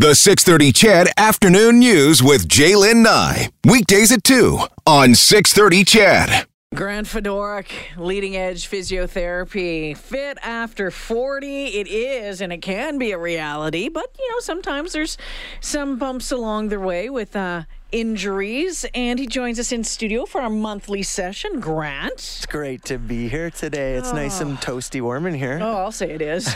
The 630 CHED Afternoon News with Jaylen Nye. Weekdays at 2 on 630 CHED. Grant Fedoruk, leading edge physiotherapy. Fit after 40. It is, and it can be a reality, but you know, sometimes there's some bumps along the way with uh, injuries. And he joins us in studio for our monthly session. Grant. It's great to be here today. It's nice and oh. toasty warm in here. Oh, I'll say it is.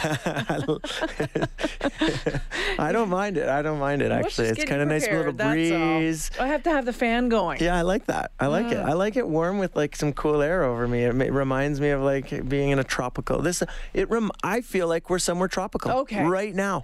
I don't mind it. I don't mind it actually. It's kind of nice little prepared, that's all. breeze. I have to have the fan going. Yeah, I like that. I like it. I like it warm with like some cool air over me. It, reminds me of like being in a tropical. This it rem- I feel like we're somewhere tropical Okay. right now.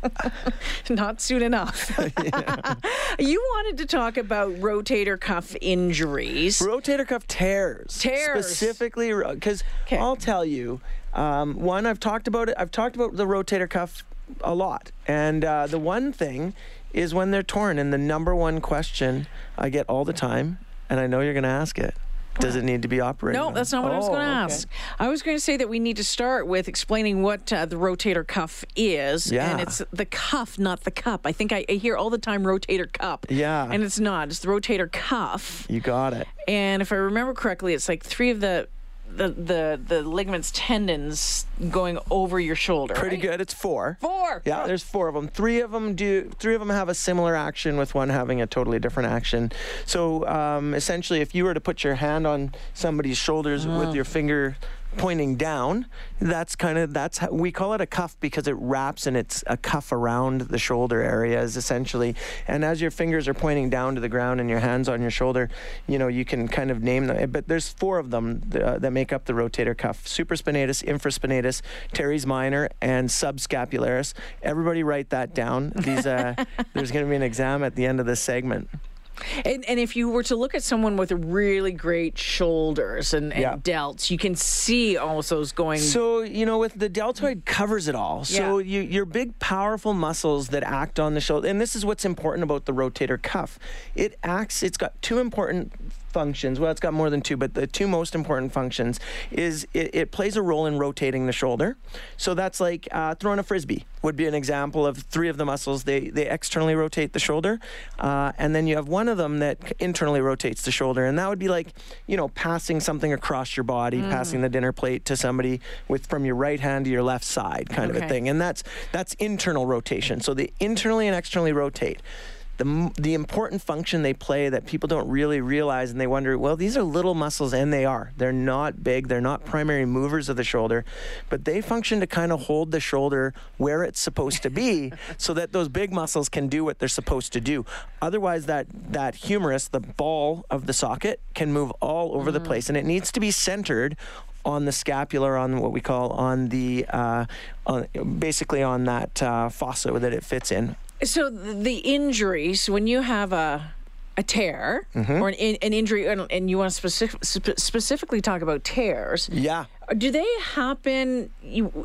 Not soon enough. you wanted to talk about rotator cuff injuries. Rotator cuff tears. Tears. Specifically, because 'Kay. I'll tell you, um, one, I've talked about it. I've talked about the rotator cuff a lot. And uh, the one thing is when they're torn. And the number one question I get all the time, and I know you're going to ask it does it need to be operated? No, on? that's not what I was Oh, going to okay. ask. I was going to say that we need to start with explaining what uh, the rotator cuff is. Yeah. And it's the cuff, not the cup. I think I, I hear all the time rotator cup. Yeah. And it's not. It's the rotator cuff. You got it. And if I remember correctly, it's like three of the the the, the ligaments, tendons going over your shoulder. Pretty right? good. It's four. Four. Yeah, there's four of them. Three of them do. Three of them have a similar action, with one having a totally different action. So um, essentially, if you were to put your hand on somebody's shoulders with your finger pointing down, that's kind of that's how we call it a cuff because it wraps and it's a cuff around the shoulder areas essentially. And as your fingers are pointing down to the ground and your hands on your shoulder, you know you can kind of name them. But there's four of them uh, that make up the rotator cuff: supraspinatus, infraspinatus, teres minor, and subscapularis. Everybody write that down. These uh, there's going to be an exam at the end of this segment. And, and if you were to look at someone with really great shoulders and, and Yeah. delts, you can see almost those going. So you know, with the deltoid covers it all. So Yeah. you, your big, powerful muscles that act on the shoulder, and this is what's important about the rotator cuff. It acts. It's got two important functions. Well, it's got more than two, but the two most important functions is it, it plays a role in rotating the shoulder. So that's like uh, throwing a frisbee would be an example of three of the muscles. They they externally rotate the shoulder, uh, and then you have one of them that internally rotates the shoulder, and that would be like you know passing something across your body, passing the dinner plate to somebody with from your right hand to your left side, kind of a thing. And that's that's internal rotation. So they internally and externally rotate. The, the important function they play that people don't really realize and they wonder, well, these are little muscles and they are. They're not big, they're not primary movers of the shoulder, but they function to kind of hold the shoulder where it's supposed to be so that those big muscles can do what they're supposed to do. Otherwise, that, that humerus, the ball of the socket, can move all over the place and it needs to be centered on the scapula, on what we call on the, uh, on, basically on that uh, fossa that it fits in. So the injuries, when you have a a tear Mm-hmm. or an, an injury, and, you want to specific, spe- specifically talk about tears, Yeah. Do they happen?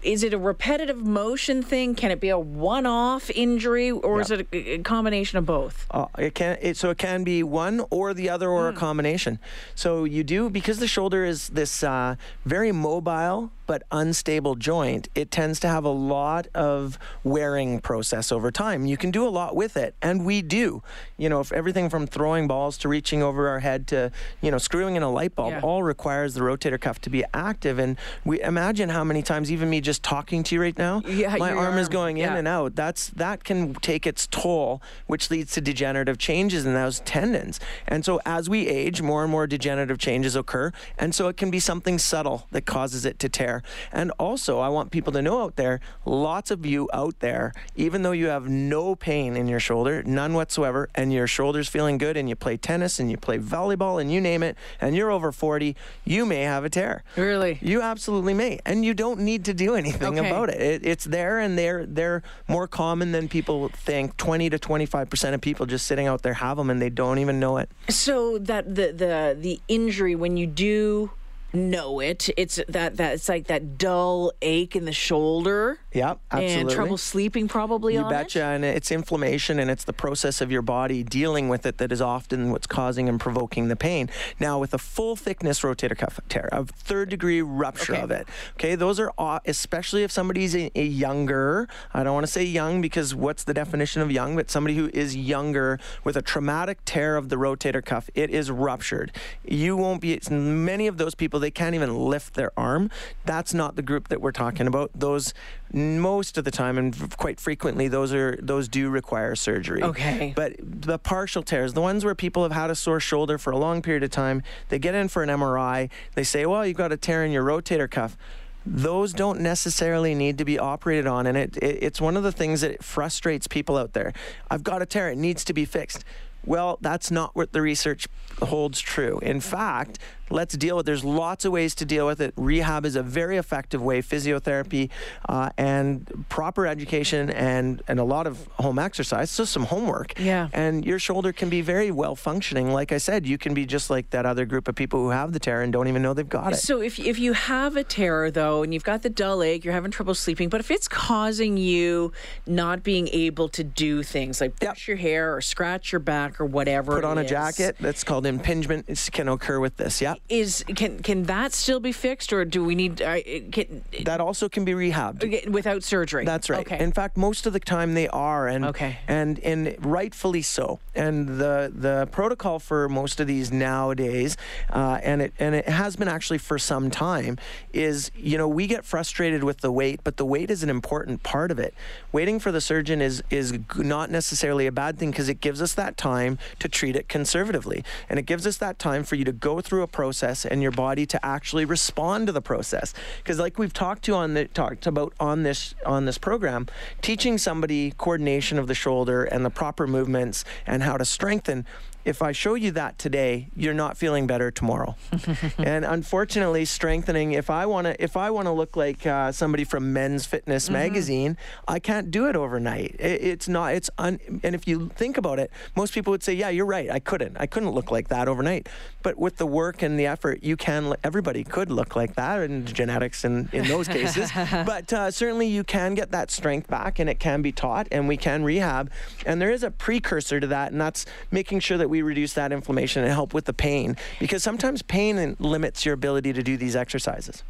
Is it a repetitive motion thing? Can it be a one-off injury, or is it a, combination of both? Uh, it can it, so it can be one or the other or a combination. So you do because the shoulder is this uh, very mobile but unstable joint. It tends to have a lot of wearing process over time. You can do a lot with it, and we do. You know, if everything from throwing balls to reaching over our head to you know screwing in a light bulb Yeah. all requires the rotator cuff to be active. And we imagine how many times even me just talking to you right now, Yeah, my your arm is arm, going in and out. That's that can take its toll, which leads to degenerative changes in those tendons. And so as we age, more and more degenerative changes occur, and so it can be something subtle that causes it to tear. And also, I want people to know out there, lots of you out there, even though you have no pain in your shoulder, none whatsoever, and your shoulder's feeling good, and you play tennis and you play volleyball and you name it, and you're over 40, you may have a tear. Really? You absolutely may, and you don't need to do anything Okay. about it. it. It's there, and they're they're more common than people think. Twenty to twenty five percent of people just sitting out there have them, and they don't even know it. So that the the the injury when you do know it. It's that that it's like that dull ache in the shoulder. Yeah, absolutely. And trouble sleeping probably You on betcha, it. and it's inflammation, and it's the process of your body dealing with it that is often what's causing and provoking the pain. Now, with a full thickness rotator cuff tear, a third degree rupture Okay. of it, okay, those are especially if somebody's a, a younger. I don't want to say young because what's the definition of young? But somebody who is younger with a traumatic tear of the rotator cuff, it is ruptured. You won't be. it's Many of those people they can't even lift their arm. That's not the group that we're talking about. Those most of the time and quite frequently those are those do require surgery. Okay. But the partial tears, the ones where people have had a sore shoulder for a long period of time, they get in for an MRI, they say, "Well, you've got a tear in your rotator cuff." Those don't necessarily need to be operated on, and it, it it's one of the things that frustrates people out there. I've got a tear; it needs to be fixed. Well, that's not what the research holds true. In fact, let's deal with. There's lots of ways to deal with it. Rehab is a very effective way. Physiotherapy uh, and proper education and and a lot of home exercise. So some homework. Yeah. And your shoulder can be very well functioning. Like I said, you can be just like that other group of people who have the tear and don't even know they've got it. So if if you have a tear though, and you've got the dull ache, you're having trouble sleeping, but if it's causing you not being able to do things like Yep. brush your hair or scratch your back or whatever, Put on a is, jacket. That's called impingement. It can occur with this. Yeah. Is can can that still be fixed, or do we need uh, can, That also can be rehabbed. without surgery? That's right. Okay. In fact, most of the time they are, and Okay. and and rightfully so. And the the protocol for most of these nowadays, uh, and it and it has been actually for some time, is you know we get frustrated with the wait, but the wait is an important part of it. Waiting for the surgeon is is not necessarily a bad thing because it gives us that time to treat it conservatively, and it gives us that time for you to go through a process and your body to actually respond to the process. Because like we've talked to on the talked about on this on this program, teaching somebody coordination of the shoulder and the proper movements and how to strengthen. If I show you that today, you're not feeling better tomorrow. and unfortunately, strengthening. If I want to, if I want to look like uh, somebody from Men's Fitness magazine, I can't do it overnight. It, it's not. It's un. And if you think about it, most people would say, "Yeah, you're right. I couldn't. I couldn't look like that overnight." But with the work and the effort, you can. Everybody could look like that, and genetics in in those cases. but uh, certainly, you can get that strength back, and it can be taught, and we can rehab. And there is a precursor to that, and that's making sure that we reduce that inflammation and help with the pain, because sometimes pain limits your ability to do these exercises.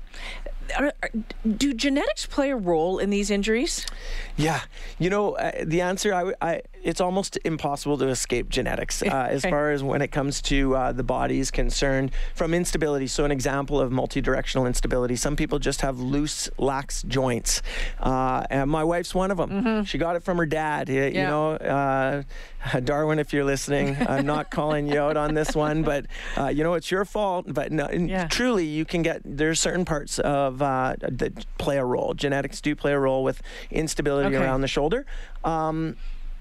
Are- are- do genetics play a role in these injuries? Yeah, you know uh, the answer. I, I- it's almost impossible to escape genetics uh, as far as when it comes to uh, the body is concerned. From instability, so an example of multidirectional instability. Some people just have loose, lax joints, uh, and my wife's one of them. She got it from her dad. You Yeah. know, uh, Darwin, if you're listening, I'm not calling you out on this one, but uh, you know it's your fault. But no, Yeah. truly, you can get there's certain parts of uh, that play a role. Genetics do play a role with instability Okay. around the shoulder. Um,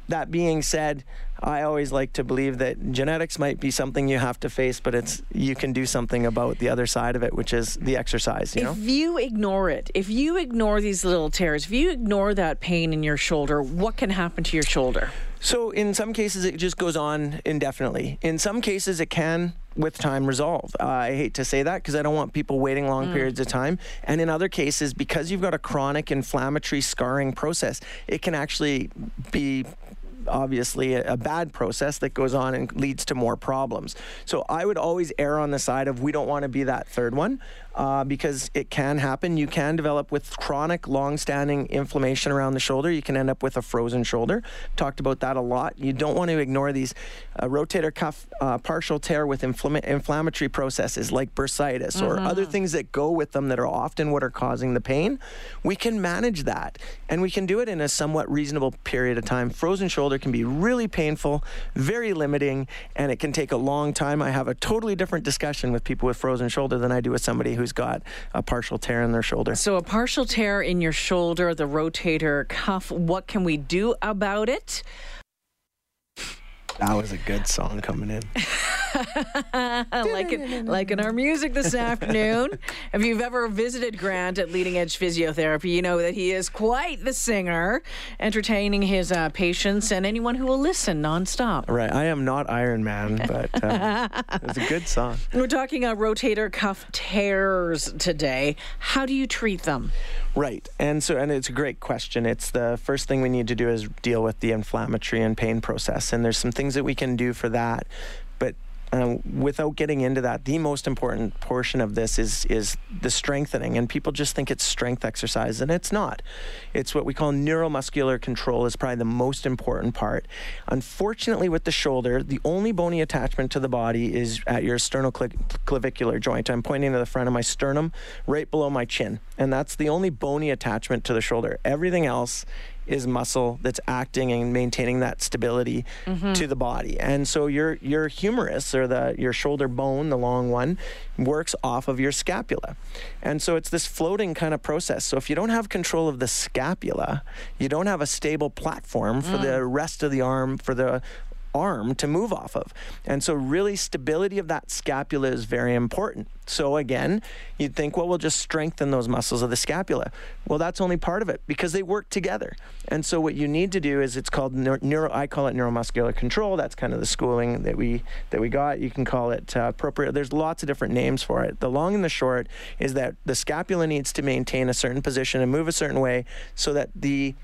that being said, I always like to believe that genetics might be something you have to face, but it's you can do something about the other side of it, which is the exercise. You know. If you ignore it, if you ignore these little tears, if you ignore that pain in your shoulder, what can happen to your shoulder? So in some cases, it just goes on indefinitely. In some cases, it can, with time, resolve. Uh, I hate to say that because I don't want people waiting long periods of time. And in other cases, because you've got a chronic inflammatory scarring process, it can actually be obviously a, a bad process that goes on and leads to more problems. So I would always err on the side of we don't want to be that third one uh, because it can happen. You can develop with chronic, long-standing inflammation around the shoulder. You can end up with a frozen shoulder. Talked about that a lot. You don't want to ignore these uh, rotator cuff uh, partial tear with inflama- inflammatory processes like bursitis or other things that go with them that are often what are causing the pain. We can manage that, and we can do it in a somewhat reasonable period of time. Frozen shoulder can be really painful, very limiting, and it can take a long time. I have a totally different discussion with people with frozen shoulder than I do with somebody who's got a partial tear in their shoulder. So, a partial tear in your shoulder, the rotator cuff, what can we do about it? That was a good song coming in. like it, like in our music this afternoon. if you've ever visited Grant at Leading Edge Physiotherapy, you know that he is quite the singer, entertaining his uh, patients and anyone who will listen nonstop. Right. I am not Iron Man, but uh, it's a good song. We're talking uh, rotator cuff tears today. How do you treat them? Right. And so, and it's a great question. It's the first thing we need to do is deal with the inflammatory and pain process. And there's some things that we can do for that. Uh, without getting into that, the most important portion of this is is the strengthening, and people just think it's strength exercise, and it's not. It's what we call neuromuscular control is probably the most important part. Unfortunately, with the shoulder, the only bony attachment to the body is at your sternoclavicular joint. I'm pointing to the front of my sternum, right below my chin, and that's the only bony attachment to the shoulder. Everything else is muscle that's acting and maintaining that stability mm-hmm. to the body. And so your your humerus or the your shoulder bone, the long one, works off of your scapula. And so it's this floating kind of process. So if you don't have control of the scapula, you don't have a stable platform for mm. the rest of the arm for the arm to move off of. And so, really, stability of that scapula is very important. So, again, you'd think, well, we'll just strengthen those muscles of the scapula. Well, that's only part of it because they work together. And so, what you need to do is it's called neuro, I call it neuromuscular control. That's kind of the schooling that we that we got. You can call it uh, appropriate. There's lots of different names for it. The long and the short is that the scapula needs to maintain a certain position and move a certain way so that the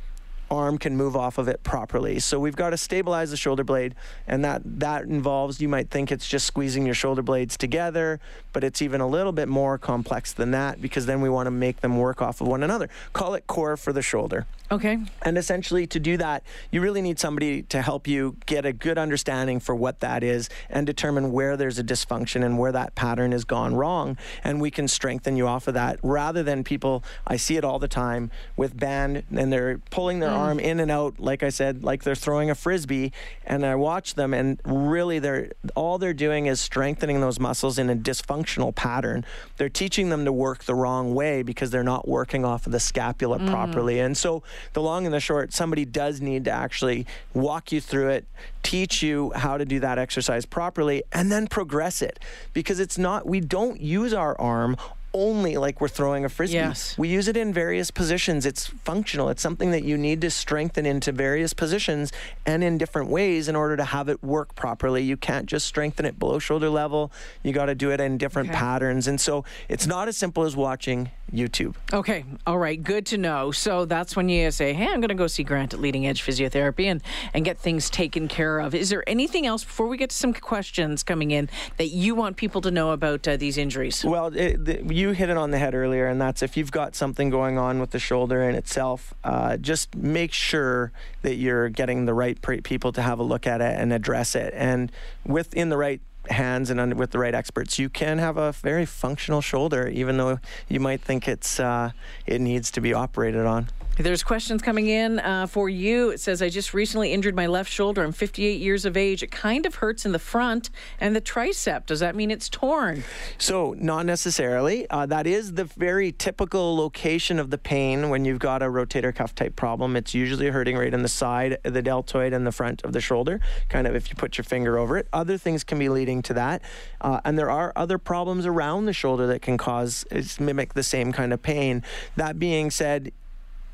arm can move off of it properly. So we've got to stabilize the shoulder blade, and that that involves you might think it's just squeezing your shoulder blades together, but it's even a little bit more complex than that because then we want to make them work off of one another. Call it core for the shoulder. Okay. And essentially, to do that, you really need somebody to help you get a good understanding for what that is and determine where there's a dysfunction and where that pattern has gone wrong. And we can strengthen you off of that rather than people, I see it all the time with band and they're pulling their mm. Arm in and out, like I said, like they're throwing a frisbee. And I watch them, and really, they're all they're doing is strengthening those muscles in a dysfunctional pattern. They're teaching them to work the wrong way because they're not working off of the scapula mm. properly. And so the long and the short, somebody does need to actually walk you through it, teach you how to do that exercise properly, and then progress it. Because it's not, we don't use our arm only like we're throwing a frisbee. Yes. We use it in various positions. It's functional. It's something that you need to strengthen into various positions and in different ways in order to have it work properly. You can't just strengthen it below shoulder level. You got to do it in different okay. patterns. And so it's not as simple as watching YouTube. Okay. All right. Good to know. So that's when you say, hey, I'm going to go see Grant at Leading Edge Physiotherapy and, and get things taken care of. Is there anything else before we get to some questions coming in that you want people to know about uh, these injuries? Well, it, the, you hit it on the head earlier, and that's if you've got something going on with the shoulder in itself, uh, just make sure that you're getting the right people to have a look at it and address it. And within the right hands and under, with the right experts, you can have a very functional shoulder, even though you might think it's uh, it needs to be operated on. There's questions coming in uh, for you. It says, I just recently injured my left shoulder. I'm 58 years of age. It kind of hurts in the front and the tricep. Does that mean it's torn? So, not necessarily. Uh, that is the very typical location of the pain when you've got a rotator cuff type problem. It's usually hurting right in the side, the deltoid, and the front of the shoulder, kind of if you put your finger over it. Other things can be leading to that. Uh, and there are other problems around the shoulder that can cause, mimic the same kind of pain. That being said,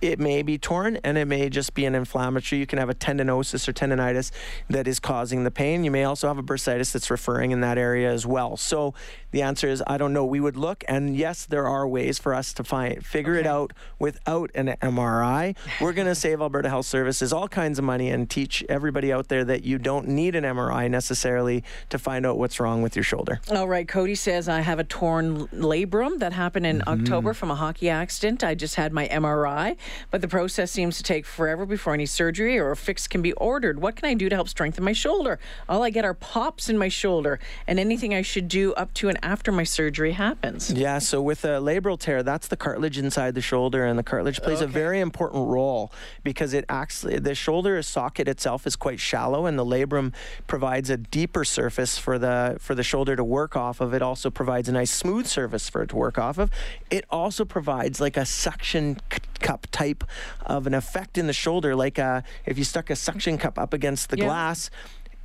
it may be torn and it may just be an inflammatory. You can have a tendinosis or tendonitis that is causing the pain. You may also have a bursitis that's referring in that area as well. So the answer is I don't know. We would look, and yes, there are ways for us to find figure okay. it out without an MRI. We're going to save Alberta Health Services all kinds of money and teach everybody out there that you don't need an MRI necessarily to find out what's wrong with your shoulder. All right, Cody says I have a torn labrum that happened in mm-hmm. October from a hockey accident. I just had my MRI, but the process seems to take forever before any surgery or a fix can be ordered. What can I do to help strengthen my shoulder? All I get are pops in my shoulder, and anything I should do up to and after my surgery happens. Yeah, so with a labral tear, that's the cartilage inside the shoulder, and the cartilage plays okay. a very important role because it actually the shoulder socket itself is quite shallow, and the labrum provides a deeper surface for the for the shoulder to work off of. It also provides a nice smooth surface for it to work off of. It also provides like a suction cup type of an effect in the shoulder, like uh, if you stuck a suction cup up against the yeah. glass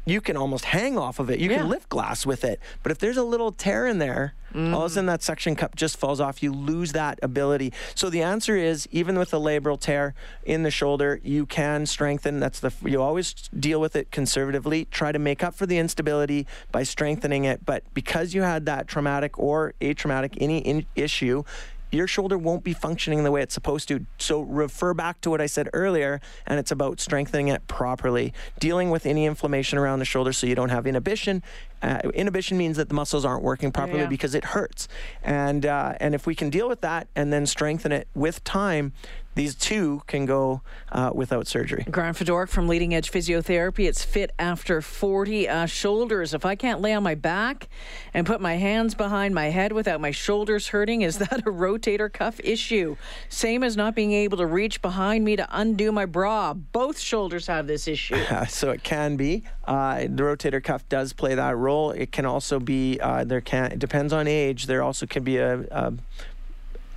you can almost hang off of it. You Yeah. can lift glass with it. But if there's a little tear in there, all of a sudden that suction cup just falls off. You lose that ability. So the answer is even with a labral tear in the shoulder, you can strengthen. That's the you always deal with it conservatively. Try to make up for the instability by strengthening it. But because you had that traumatic or atraumatic any in- issue, your shoulder won't be functioning the way it's supposed to. So refer back to what I said earlier, and it's about strengthening it properly, dealing with any inflammation around the shoulder so you don't have inhibition. Uh, inhibition means that the muscles aren't working properly Yeah. because it hurts, and uh, and if we can deal with that and then strengthen it with time, these two can go uh, without surgery. Grant Fedoruk from Leading Edge Physiotherapy. It's fit after 40 uh, shoulders. If I can't lay on my back and put my hands behind my head without my shoulders hurting, is that a rotator cuff issue? Same as not being able to reach behind me to undo my bra. Both shoulders have this issue. So it can be. Uh, the rotator cuff does play that role. It can also be. Uh, there can. It depends on age. There also can be a. a,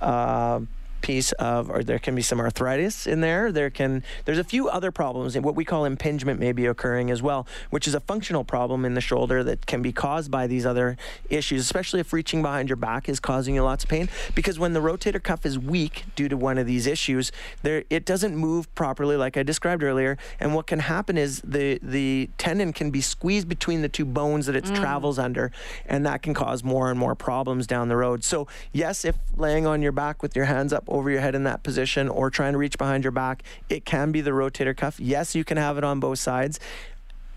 a piece of or there can be some arthritis in there. There can there's a few other problems and what we call impingement may be occurring as well which is a functional problem in the shoulder that can be caused by these other issues especially if reaching behind your back is causing you lots of pain. Because when the rotator cuff is weak due to one of these issues there it doesn't move properly like I described earlier. And what can happen is the the tendon can be squeezed between the two bones that it mm. travels under and that can cause more and more problems down the road. So yes if laying on your back with your hands up over your head in that position or trying to reach behind your back it can be the rotator cuff. Yes you can have it on both sides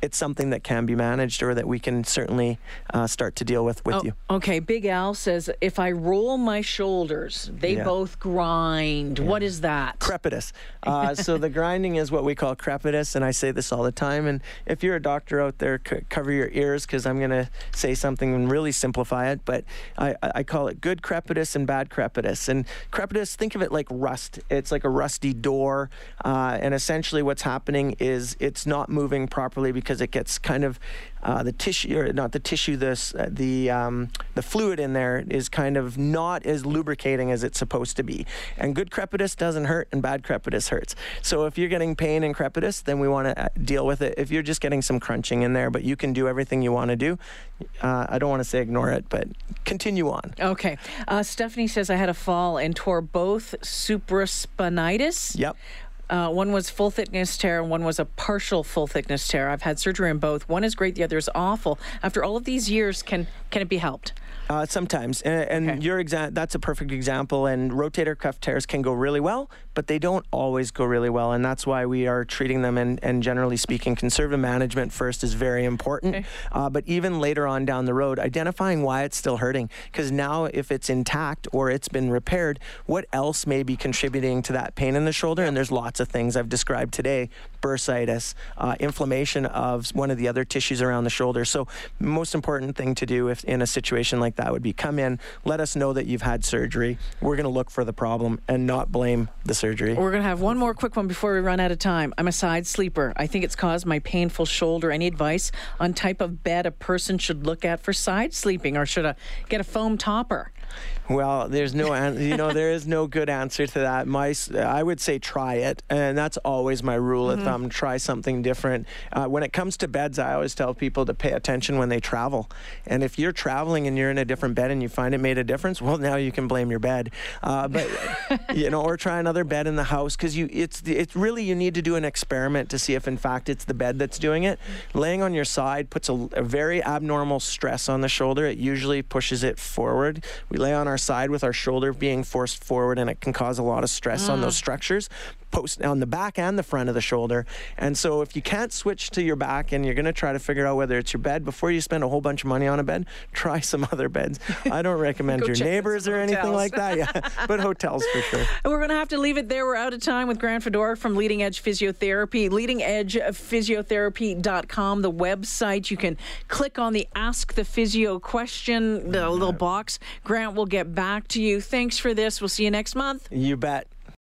it's something that can be managed or that we can certainly uh, start to deal with with Oh, you okay, Big Al says if I roll my shoulders, they Yeah. both grind. What is that? crepitus. Uh, so the grinding is what we call crepitus, and I say this all the time. And if you're a doctor out there, c- cover your ears because I'm going to say something and really simplify it. But I, I I call it good crepitus and bad crepitus. And crepitus, think of it like rust. It's like a rusty door, uh, and essentially what's happening is it's not moving properly because it gets kind of uh, the tissue, or not the tissue, this uh, the um, the fluid in there is kind of not as lubricating as it's supposed to be. And good crepitus doesn't hurt, and bad crepitus hurts. So if you're getting pain in crepitus, then we want to deal with it. If you're just getting some crunching in there, but you can do everything you want to do, uh, I don't want to say ignore it, but continue on. Okay. Uh, Stephanie says I had a fall and tore both supraspinatus. Yep. Uh, one was full thickness tear and one was a partial full thickness tear. I've had surgery on both. One is great, the other is awful. After all of these years, can can it be helped? Uh, sometimes, and, and Okay. your exa- that's a perfect example. And rotator cuff tears can go really well, but they don't always go really well, and that's why we are treating them. And, and generally speaking, conservative management first is very important. Okay. Uh, but even later on down the road, identifying why it's still hurting, because now if it's intact or it's been repaired, what else may be contributing to that pain in the shoulder? And there's lots of things I've described today: bursitis, uh, inflammation of one of the other tissues around the shoulder. So, most important thing to do if in a situation like that would be come in, let us know that you've had surgery. We're going to look for the problem and not blame the surgery. We're going to have one more quick one before we run out of time. I'm a side sleeper. I think it's caused my painful shoulder. Any advice on type of bed a person should look at for side sleeping, or should I get a foam topper? Well, there's no, an- you know, there is no good answer to that. My, I would say try it, and that's always my rule of thumb. Try something different. Uh, when it comes to beds, I always tell people to pay attention when they travel. And if you're traveling and you're in a different bed and you find it made a difference, well, now you can blame your bed. Uh, but you know, or try another bed in the house because you, it's, it's really you need to do an experiment to see if in fact it's the bed that's doing it. Laying on your side puts a, a very abnormal stress on the shoulder. It usually pushes it forward. We lay on our side with our shoulder being forced forward, and it can cause a lot of stress on those mm. structures. Post on the back and the front of the shoulder. And so, if you can't switch to your back and you're going to try to figure out whether it's your bed before you spend a whole bunch of money on a bed, try some other beds. I don't recommend your neighbors or anything like that. Yeah, but hotels for sure. And we're going to have to leave it there. We're out of time with Grant Fedor from Leading Edge Physiotherapy. LeadingEdgePhysiotherapy.com, the website. You can click on the Ask the Physio question, the mm-hmm. little box. Grant will get back to you. Thanks for this. We'll see you next month. You bet.